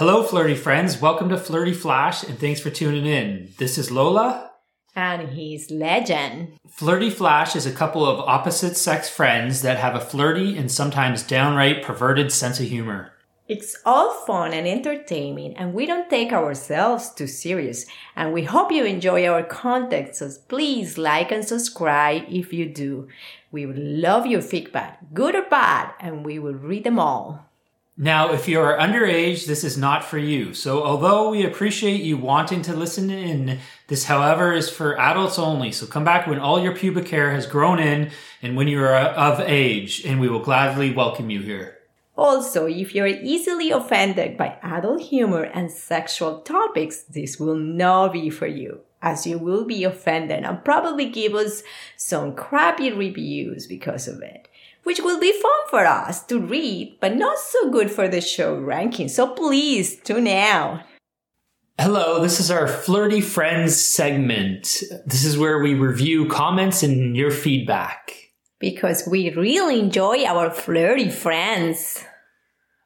Hello, flirty friends. Welcome to Flirty Flash, and thanks for tuning in. This is Lola. And he's legend. Flirty Flash is a couple of opposite sex friends that have a flirty and sometimes downright perverted sense of humor. It's all fun and entertaining, and we don't take ourselves too serious. And we hope you enjoy our content, so please like and subscribe if you do. We would love your feedback, good or bad, and we will read them all. Now, if you are underage, this is not for you. So, although we appreciate you wanting to listen in, this, however, is for adults only. So, come back when all your pubic hair has grown in and when you are of age, and we will gladly welcome you here. Also, if you're easily offended by adult humor and sexual topics, this will not be for you, as you will be offended and probably give us some crappy reviews because of it, which will be fun for us to read, but not so good for the show ranking. So please tune out. Hello, this is our Flirty Friends segment. This is where we review comments and your feedback. Because we really enjoy our flirty friends.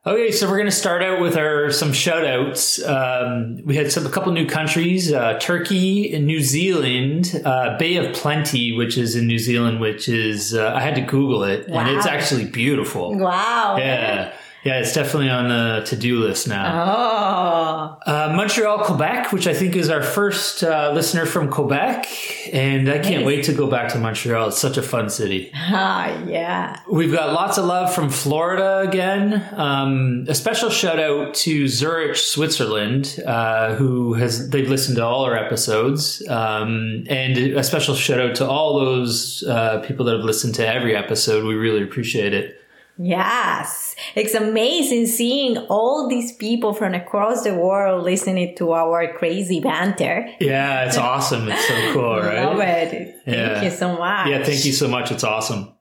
Okay, so we're going to start out with our some shout outs. Um, we had some a couple new countries, uh, Turkey and New Zealand, uh, Bay of Plenty, which is in New Zealand, which is uh, I had to Google it, and it's actually beautiful. Wow. Yeah, yeah, it's definitely on the to do list now. Oh. Uh, Montreal, Quebec, which I think is our first uh, listener from Quebec, and I can't Nice. wait to go back to Montreal. It's such a fun city. Ah, yeah. We've got lots of love from Florida again. Um, a special shout out to Zurich, Switzerland, uh, who has they've listened to all our episodes, um, and a special shout out to all those uh, people that have listened to every episode. We really appreciate it. Yes, it's amazing seeing all these people from across the world listening to our crazy banter. Yeah, it's awesome. It's so cool, right? Love it. Thank Yeah. you so much. Yeah, thank you so much. It's awesome.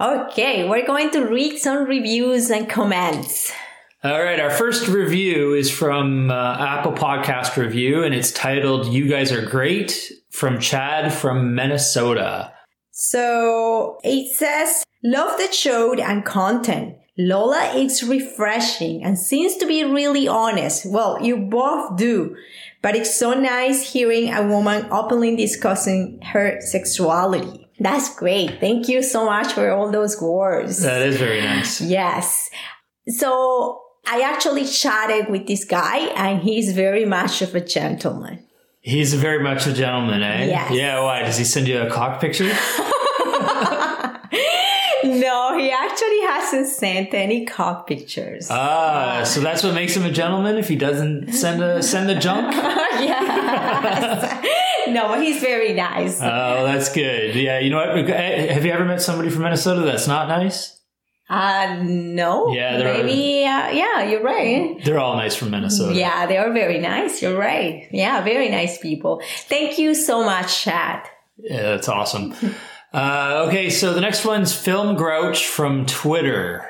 Okay, we're going to read some reviews and comments. All right, our first review is from uh, Apple Podcast Review, and it's titled "You Guys Are Great" from Chad from Minnesota. So it says, love the show and content. Lola is refreshing and seems to be really honest. Well, you both do. But it's so nice hearing a woman openly discussing her sexuality. That's great. Thank you so much for all those words. That is very nice. Yes. So I actually chatted with this guy and he's very much of a gentleman. He's very much a gentleman, eh? Yes. Yeah, why? Does he send you a cock picture? No, he actually hasn't sent any cock pictures. Ah, so that's what makes him a gentleman if he doesn't send a send the junk? yes. no, but he's very nice. Oh, that's good. Yeah, you know what? Eh, Have you ever met somebody from Minnesota that's not nice? Uh, no. Yeah, they're- Maybe, uh, yeah, you're right. They're all nice from Minnesota. Yeah, they are very nice. You're right. Yeah, very nice people. Thank you so much, Chad. Yeah, that's awesome. Uh, okay, so the next one's Film Grouch from Twitter.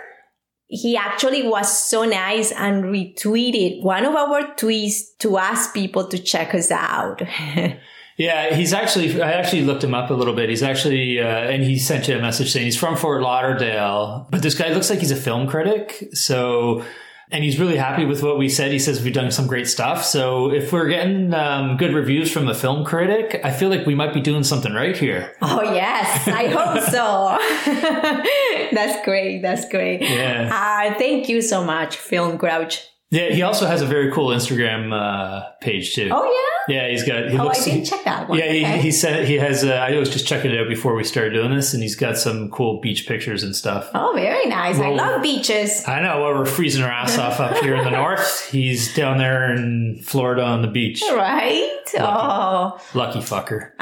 He actually was so nice and retweeted one of our tweets to ask people to check us out. Yeah, he's actually. I actually looked him up a little bit. He's actually, uh, and he sent you a message saying he's from Fort Lauderdale. But this guy looks like he's a film critic. So, and he's really happy with what we said. He says we've done some great stuff. So, if we're getting um, good reviews from a film critic, I feel like we might be doing something right here. Oh, yes, I hope so. That's great. That's great. Yeah. Uh, thank you so much, Film Grouch. Yeah, he also has a very cool Instagram uh, page too. Oh, yeah? Yeah, he's got. He Oh, looks. I didn't he- check that one. Yeah, he, Okay. he said he has. Uh, I was just checking it out before we started doing this, and he's got some cool beach pictures and stuff. Oh, very nice. I love beaches. I know. While we're freezing our ass off up here in the north, he's down there in Florida on the beach. Right? Oh. Lucky fucker.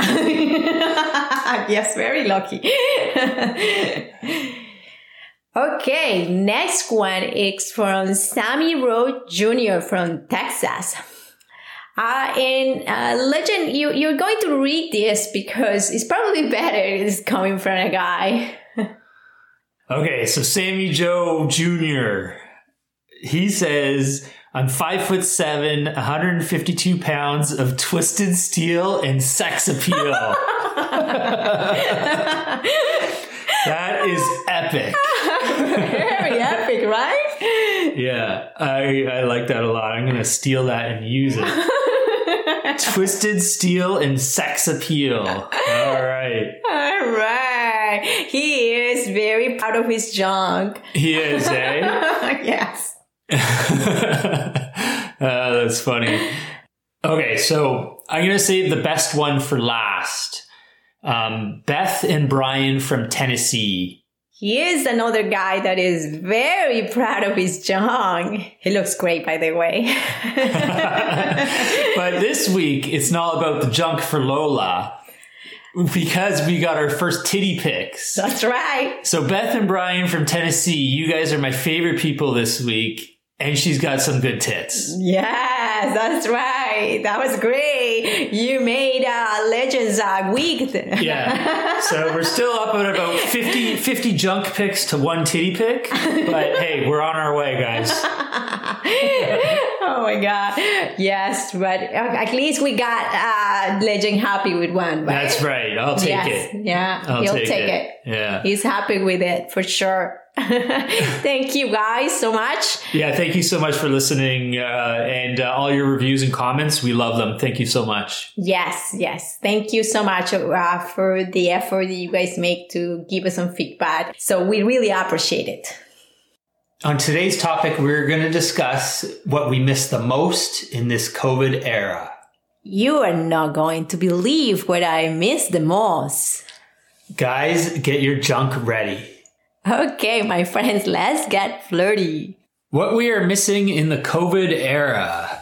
yes, very lucky. okay, next one is from Sammy Road Jr. from Texas. Uh, and uh, legend, you, you're going to read this because it's probably better it's coming from a guy. Okay, so Sammy Joe Jr. He says, "I'm five foot seven, 152 pounds of twisted steel and sex appeal." that is epic. Right? Yeah, I, I like that a lot. I'm going to steal that and use it. Twisted steel and sex appeal. All right. All right. He is very proud of his junk. He is, eh? yes. uh, that's funny. Okay, so I'm going to save the best one for last. Um, Beth and Brian from Tennessee. He is another guy that is very proud of his junk. He looks great, by the way. but this week, it's not about the junk for Lola because we got our first titty pics. That's right. So Beth and Brian from Tennessee, you guys are my favorite people this week. And she's got some good tits. Yes, that's right. That was great. You made uh, Legends uh, week. yeah. So we're still up at about 50, 50 junk pics to one titty pic. But hey, we're on our way, guys. oh my God. Yes, but at least we got uh, Legend happy with one. Right? That's right. I'll take yes. it. Yeah. I'll He'll take, take it. it. Yeah. He's happy with it for sure. thank you guys so much. Yeah, thank you so much for listening uh, and uh, all your reviews and comments. We love them. Thank you so much. Yes, yes. Thank you so much uh, for the effort that you guys make to give us some feedback. So we really appreciate it. On today's topic, we're going to discuss what we miss the most in this COVID era. You are not going to believe what I miss the most. Guys, get your junk ready. Okay, my friends, let's get flirty. What we are missing in the COVID era.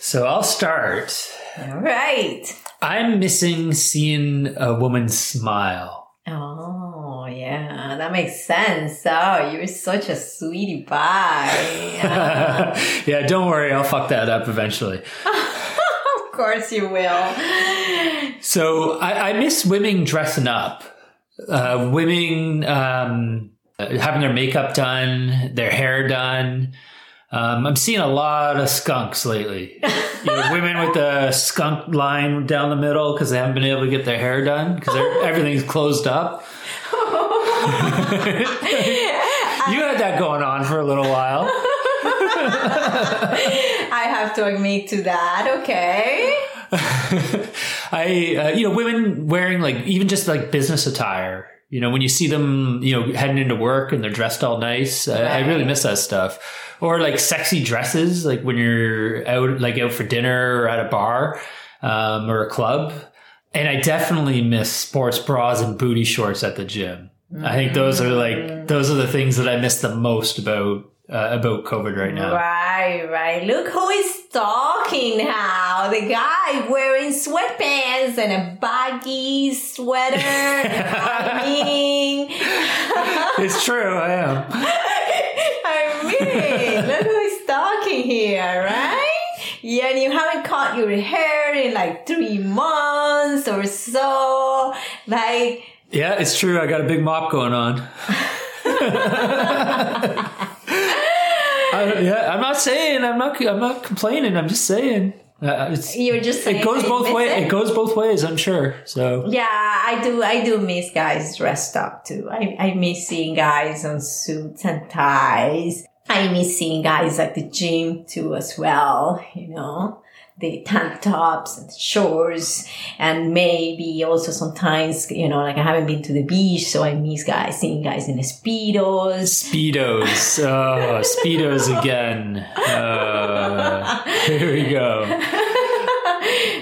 So I'll start. All right. I'm missing seeing a woman smile. Oh, yeah, that makes sense. Oh, you're such a sweetie pie. yeah, don't worry, I'll fuck that up eventually. of course you will. So I, I miss women dressing up uh, women um, having their makeup done, their hair done. Um, I'm seeing a lot of skunks lately. You know, women with the skunk line down the middle because they haven't been able to get their hair done because everything's closed up. you had that going on for a little while. I have to admit to that. Okay. I, uh, you know, women wearing like even just like business attire. You know, when you see them, you know, heading into work and they're dressed all nice, right. I, I really miss that stuff. Or like sexy dresses, like when you're out, like out for dinner or at a bar um, or a club. And I definitely miss sports bras and booty shorts at the gym. I think those are like those are the things that I miss the most about uh, about COVID right now. Right, right. Look who is talking now. The guy wearing sweatpants and a baggy sweater. I mean, it's true. I am. I mean, look who is talking here, right? Yeah, and you haven't cut your hair in like three months or so. Like, yeah, it's true. I got a big mop going on. I, yeah, I'm not saying I'm not I'm not complaining. I'm just saying. Uh, You're just saying it goes both ways. It? it? goes both ways. I'm sure. So yeah, I do. I do miss guys dressed up too. I I miss seeing guys on suits and ties. I miss seeing guys at the gym too as well. You know the tank tops and shorts and maybe also sometimes you know like i haven't been to the beach so i miss guys seeing guys in the speedos. Speedos. Oh speedos again. Uh, here we go.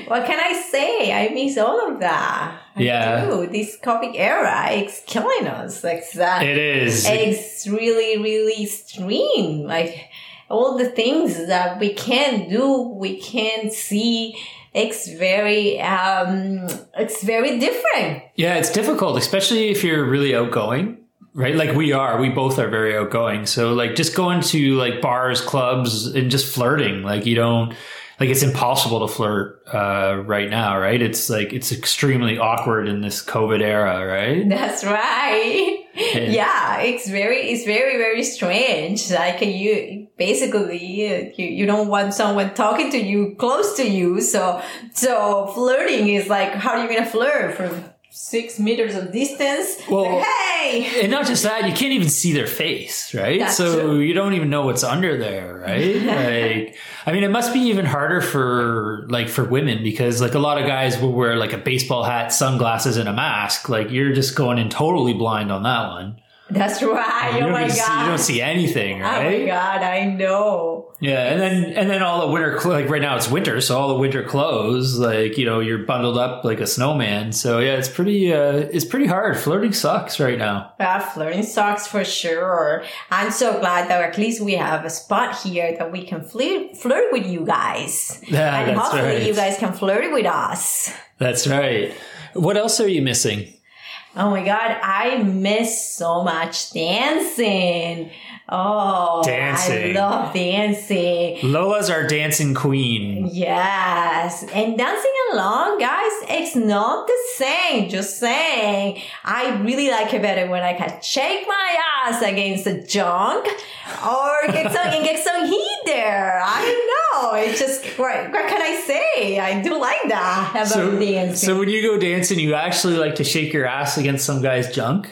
What can i say? I miss all of that. Yeah. do. this covid era it's killing us. Like that it is. it's really really extreme. Like all the things that we can do, we can see it's very um it's very different yeah it's difficult especially if you're really outgoing right like we are we both are very outgoing so like just going to like bars clubs and just flirting like you don't like it's impossible to flirt uh, right now, right? It's like it's extremely awkward in this COVID era, right? That's right. Yeah, yeah it's very, it's very, very strange. Like you, basically, you, you don't want someone talking to you close to you. So, so flirting is like, how are you gonna flirt from six meters of distance. Well- like, hey, And not just that, you can't even see their face, right? That's so true. you don't even know what's under there, right? like, I mean, it must be even harder for like for women because like a lot of guys will wear like a baseball hat, sunglasses, and a mask. Like you're just going in totally blind on that one. That's right. you oh my even god. see, you don't see anything, right? Oh my god, I know. Yeah, and then and then all the winter cl- like right now it's winter, so all the winter clothes like you know you're bundled up like a snowman. So yeah, it's pretty uh it's pretty hard. Flirting sucks right now. Yeah, flirting sucks for sure. I'm so glad that at least we have a spot here that we can flirt, flirt with you guys. Yeah, and hopefully right. you guys can flirt with us. That's right. What else are you missing? Oh my god, I miss so much dancing. Oh, Dancing. I love dancing. Lola's our dancing queen. Yes, and dancing along, guys, it's not the same. Just saying, I really like it better when I can shake my ass against the junk or get some and get some heat there. I don't know. It's just what, what can I say? I do like that about So, dancing. so when you go dancing, you actually like to shake your ass against some guy's junk.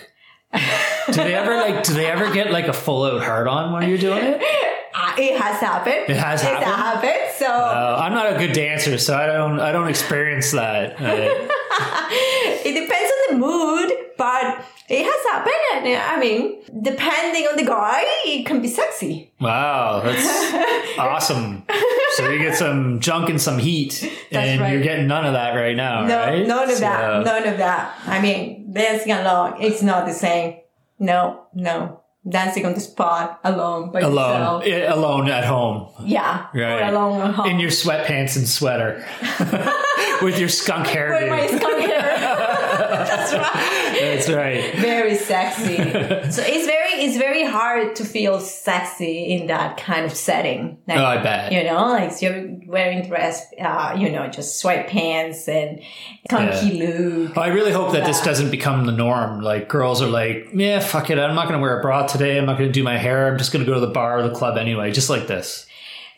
do they ever like? Do they ever get like a full out hard on when you're doing it? Uh, it has happened. It has happened? happened. So Uh, I'm not a good dancer, so I don't. I don't experience that. Uh, it depends on the mood, but it has happened. And uh, I mean, depending on the guy, it can be sexy. wow, that's awesome. So you get some junk and some heat, and right. you're getting none of that right now, No, right? none of So- that. None of that. I mean, dancing alone, it's not the same. No, no. Dancing on the spot alone by Alone, yourself. eh, alone at home. Yeah. Right. Or alone at home. in your sweatpants and sweater with your skunk With my skunk hair. That's right. That's right. Very sexy. so it's very, it's very hard to feel sexy in that kind of setting. Like, Oh, I bet. You know, like you're wearing dress, uh, you know, just sweatpants and funky look. I really hope that this doesn't become the norm. Like girls are like, yeah, fuck it. I'm not going to wear a bra today. I'm not going to do my hair. I'm just going to go to the bar or the club anyway, just like this.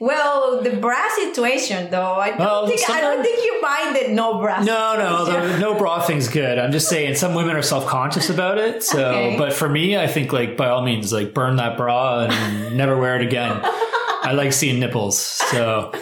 Well, the bra situation, though, I don't Well, think I don't think you mind the no bra. No, no, the no bra thing's good. I'm just saying some women are self conscious about it. So, Okay. but for me, I think like by all means, like burn that bra and never wear it again. I like seeing nipples. So,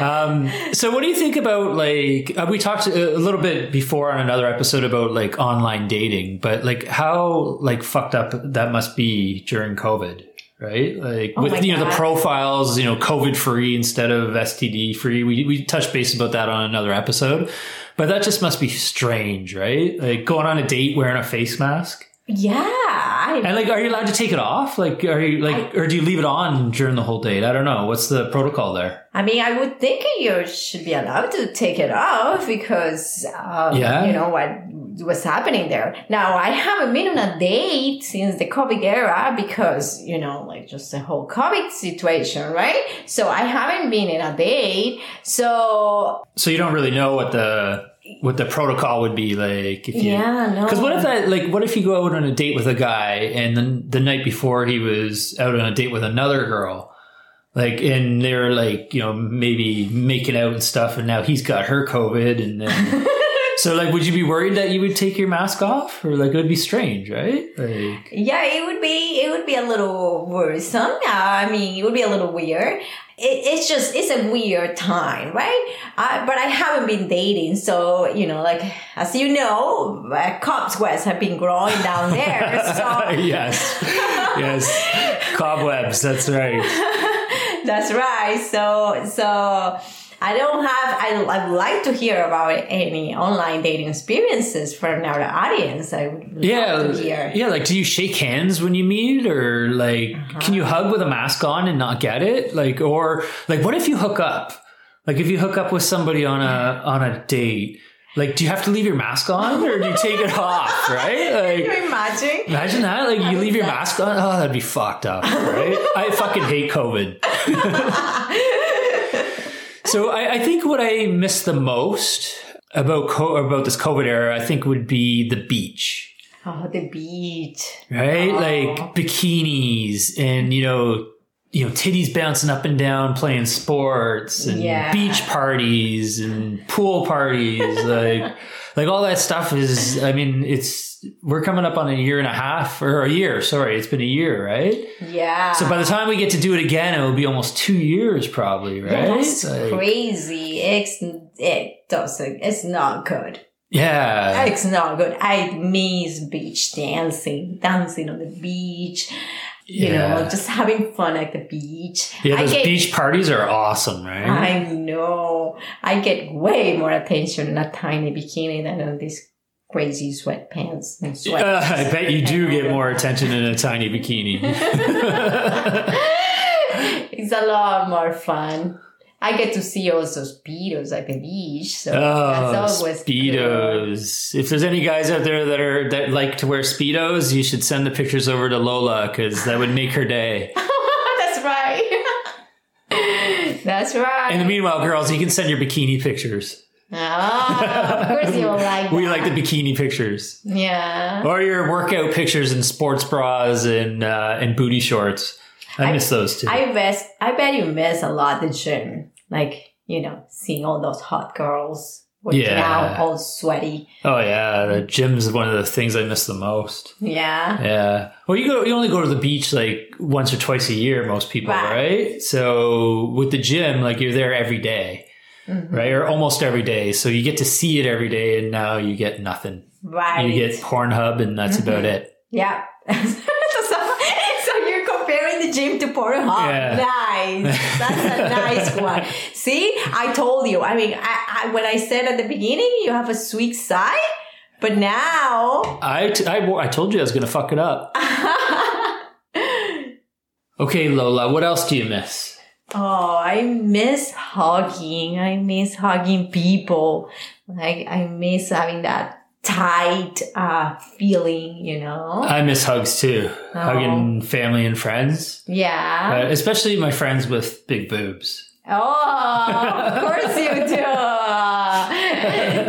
um, so what do you think about like uh, we talked a little bit before on another episode about like online dating, but like how like fucked up that must be during COVID. Right, like Oh with you know the profiles, you know, COVID free instead of STD free. We we touched base about that on another episode, but that just must be strange, right? Like going on a date wearing a face mask, Yeah, I, and like, are you allowed to take it off? Like, are you like, or do you leave it on during the whole date? I don't know. What's the protocol there? I mean, I would think you should be allowed to take it off because, uh, Yeah. you know what was happening there. Now, I haven't been on a date since the COVID era because, you know, like just the whole COVID situation, right? So I haven't been in a date. So So you don't really know what the what the protocol would be like if you. yeah, no. Because what if that like what if you go out on a date with a guy and then the night before he was out on a date with another girl, like and they're like you know maybe making out and stuff, and now he's got her COVID, and then so like would you be worried that you would take your mask off, or like it would be strange, right? Like Yeah, it would be it would be a little worrisome. Uh, I mean, it would be a little weird. It, it's just it's a weird time, right? Uh, but I haven't been dating, so you know, like as you know, uh, cobwebs have been growing down there. So yes, yes, cobwebs. That's right. that's right. So so. I don't have. I, I'd like to hear about any online dating experiences from our audience. I would love Yeah, to hear. yeah. Like, do you shake hands when you meet, or like, uh-huh. can you hug with a mask on and not get it? Like, or like, what if you hook up? Like, if you hook up with somebody on a on a date, like, do you have to leave your mask on, or do you take it off? Right? Can Like, you imagine? imagine that. Like, you leave your mask on. Oh, that'd be fucked up, right? I fucking hate COVID. so I, I think what I miss the most about co- about this COVID era, I think, would be the beach Oh, the beach. right? Oh. Like bikinis and, you know, you know, titties bouncing up and down playing sports and Yeah. beach parties and pool parties. like, like all that stuff is, I mean, it's, we're coming up on a year and a half or a year. Sorry. It's been a year, right? Yeah. So by the time we get to do it again, it will be almost two years probably, right? That's Like, crazy. It's it doesn't. It's not good. yeah. It's not good. I miss beach dancing, dancing on the beach. You Yeah. know, just having fun at the beach. Yeah, those get, beach parties are awesome, right? I know. I get way more attention in a tiny bikini than on these crazy sweatpants and sweat. Uh, I bet you do get more attention in a tiny bikini. it's a lot more fun. I get to see also speedos at the beach, so Oh, that's always good. speedos! If there's any guys out there that are that like to wear speedos, you should send the pictures over to Lola because that would make her day. That's right. That's right. In the meanwhile, girls, you can send your bikini pictures. Ah, of course you will like We like the bikini pictures, Yeah. or your workout pictures in sports bras and uh, and booty shorts. I, miss those too. I bet I bet you miss a lot the gym. Like, you know, seeing all those hot girls working Yeah. out all sweaty. oh yeah, the gym's one of the things I miss the most. Yeah. Yeah. Well, you go. You only go to the beach like once or twice a year. Most people, Right. right? So with the gym, like you're there every day, Mm-hmm. right, or almost every day. So you get to see it every day, and now you get nothing. Right. You get Pornhub, and that's about it. Yeah. so, so you're comparing the gym to Pornhub. Yeah. Nice. That's a nice one. See, I told you. I mean, I, I, when I said at the beginning, you have a sweet side, but now. I, t- I, I told you I was gonna fuck it up. Okay, Lola. What else do you miss? Oh, I miss hugging. I miss hugging people. Like, I miss having that tight uh, feeling, you know? I miss hugs too. Oh. Hugging family and friends, yeah. uh, especially my friends with big boobs. Oh, of course you do.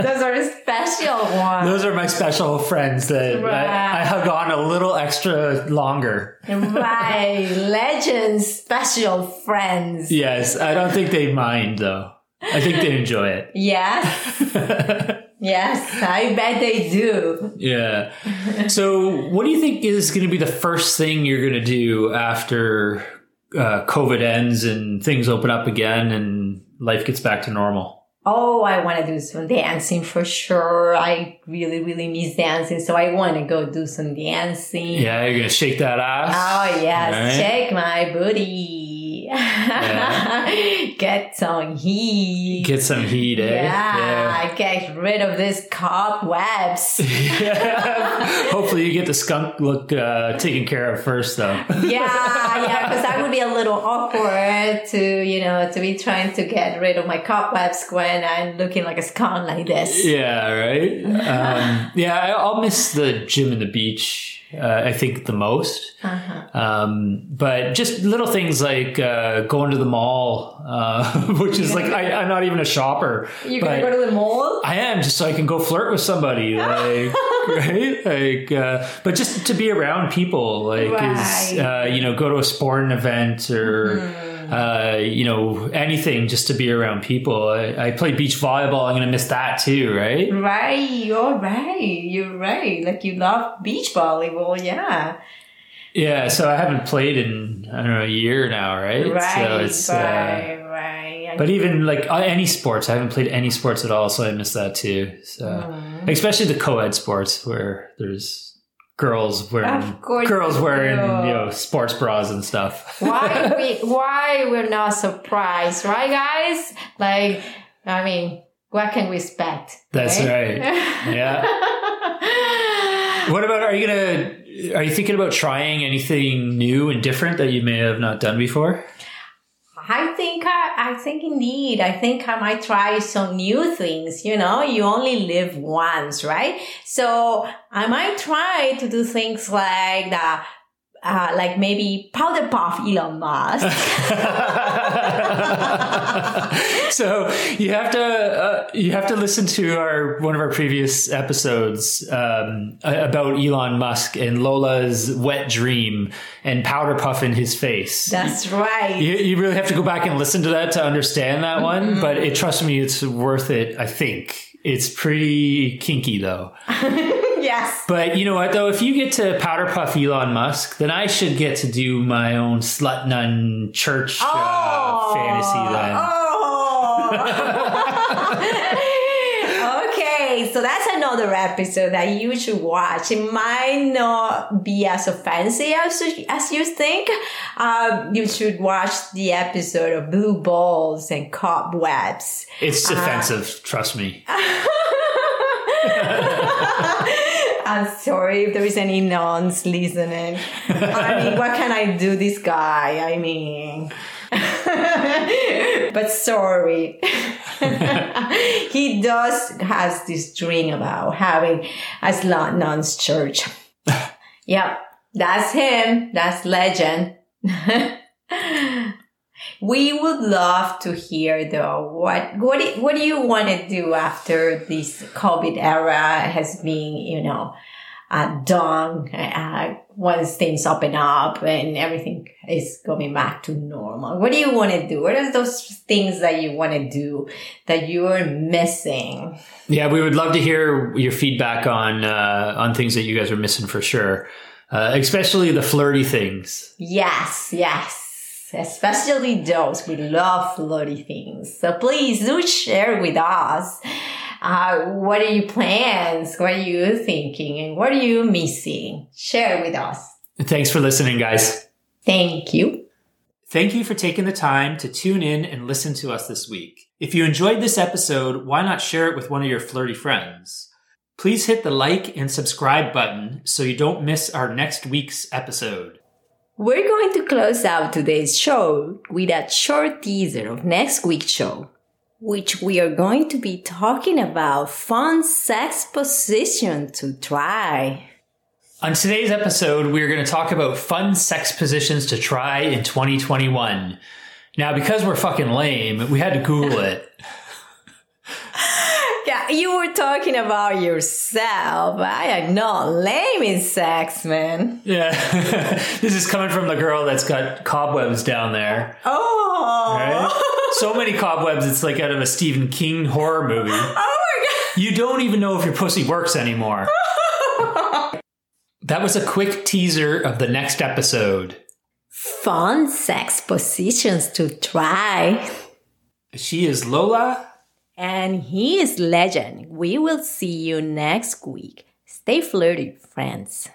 Those are special ones. Those are my special friends that Right. I, I hug on a little extra longer. right. Legends, special friends. Yes, I don't think they mind though. I think they enjoy it. Yes. Yes. I bet they do. yeah. So, what do you think is going to be the first thing you're going to do after uh, COVID ends and things open up again and life gets back to normal? Oh, I want to do some dancing for sure. I really, really miss dancing. So I want to go do some dancing. Yeah, you're going to shake that ass. Oh yes, Right? shake my booty. Get some heat. Get some heat, eh? yeah, get rid of this cobwebs. Yeah. Hopefully, you get the skunk look uh, taken care of first, though. yeah, yeah, because that would be a little awkward to, you know, to be trying to get rid of my cobwebs when I'm looking like a skunk like this. Yeah, right. Um, yeah, I'll miss the gym and the beach. Uh, I think the most, Uh-huh. um, but just little things like uh, going to the mall, uh, which is like I, I'm not even a shopper. You're but gonna go to the mall? I am just so I can go flirt with somebody, like right, like. Uh, but just to be around people, like, is uh, you know, go to a sporting event or. Mm-hmm. Uh, you know, anything just to be around people. I, I play beach volleyball. I'm going to miss that too, right? Right, you're right. You're right. Like you love beach volleyball, yeah. Yeah, so I haven't played in I don't know a year now, right? Right, So it's, uh, right, right. but even like uh, any sports, I haven't played any sports at all, so I miss that too. So Mm. especially the co-ed sports where there's girls wearing girls wearing do. you know sports bras and stuff. why we why we're not surprised, right guys? Like I mean, what can we expect? That's right. Yeah. What about are you gonna are you thinking about trying anything new and different that you may have not done before? I think I, I think indeed. I think I might try some new things. You know, you only live once, right? So I might try to do things like the, uh, like maybe powder puff Elon Musk. so you have to uh, you have to listen to our one of our previous episodes um, about Elon Musk and Lola's wet dream and powder puff in his face. That's right. You, you really have to go back and listen to that to understand that one. But it, trust me, it's worth it. I think it's pretty kinky though. yes. But you know what though? If you get to powder puff Elon Musk, then I should get to do my own slut nun church uh, fantasy then. Oh. okay, so that's another episode that you should watch. It might not be as offensive as, as you think. Um, you should watch the episode of Blue Balls and Cobwebs. It's offensive, trust me. I'm sorry if there is any nuns listening. I mean, what can I do, this guy? I mean, but sorry. he does has this dream about having a slut nuns church. yep, that's him. That's legend. We would love to hear though what what do, what do you want to do after this COVID era has been you know uh, done uh, once things open up and everything is going back to normal. What do you want to do? What are those things that you want to do that you're missing? Yeah, we would love to hear your feedback on uh, on things that you guys are missing for sure, uh, especially the flirty things. Yes, yes. Especially those. We love flirty things. So please do share with us. Uh, what are your plans? What are you thinking? And what are you missing? Share with us. Thanks for listening, guys. Thank you. Thank you for taking the time to tune in and listen to us this week. If you enjoyed this episode, why not share it with one of your flirty friends? Please hit the like and subscribe button so you don't miss our next week's episode. We're going to close out today's show with a short teaser of next week's show, which we are going to be talking about fun sex position to try. On today's episode, we're going to talk about fun sex positions to try in 2021. Now, because we're fucking lame, we had to Google it. You were talking about yourself. I am not lame in sex, man. Yeah. this is coming from the girl that's got cobwebs down there. Oh. Right? So many cobwebs, it's like out of a Stephen King horror movie. Oh my god. You don't even know if your pussy works anymore. that was a quick teaser of the next episode. Fun sex positions to try. She is Lola. And he is legend. We will see you next week. Stay flirty, friends.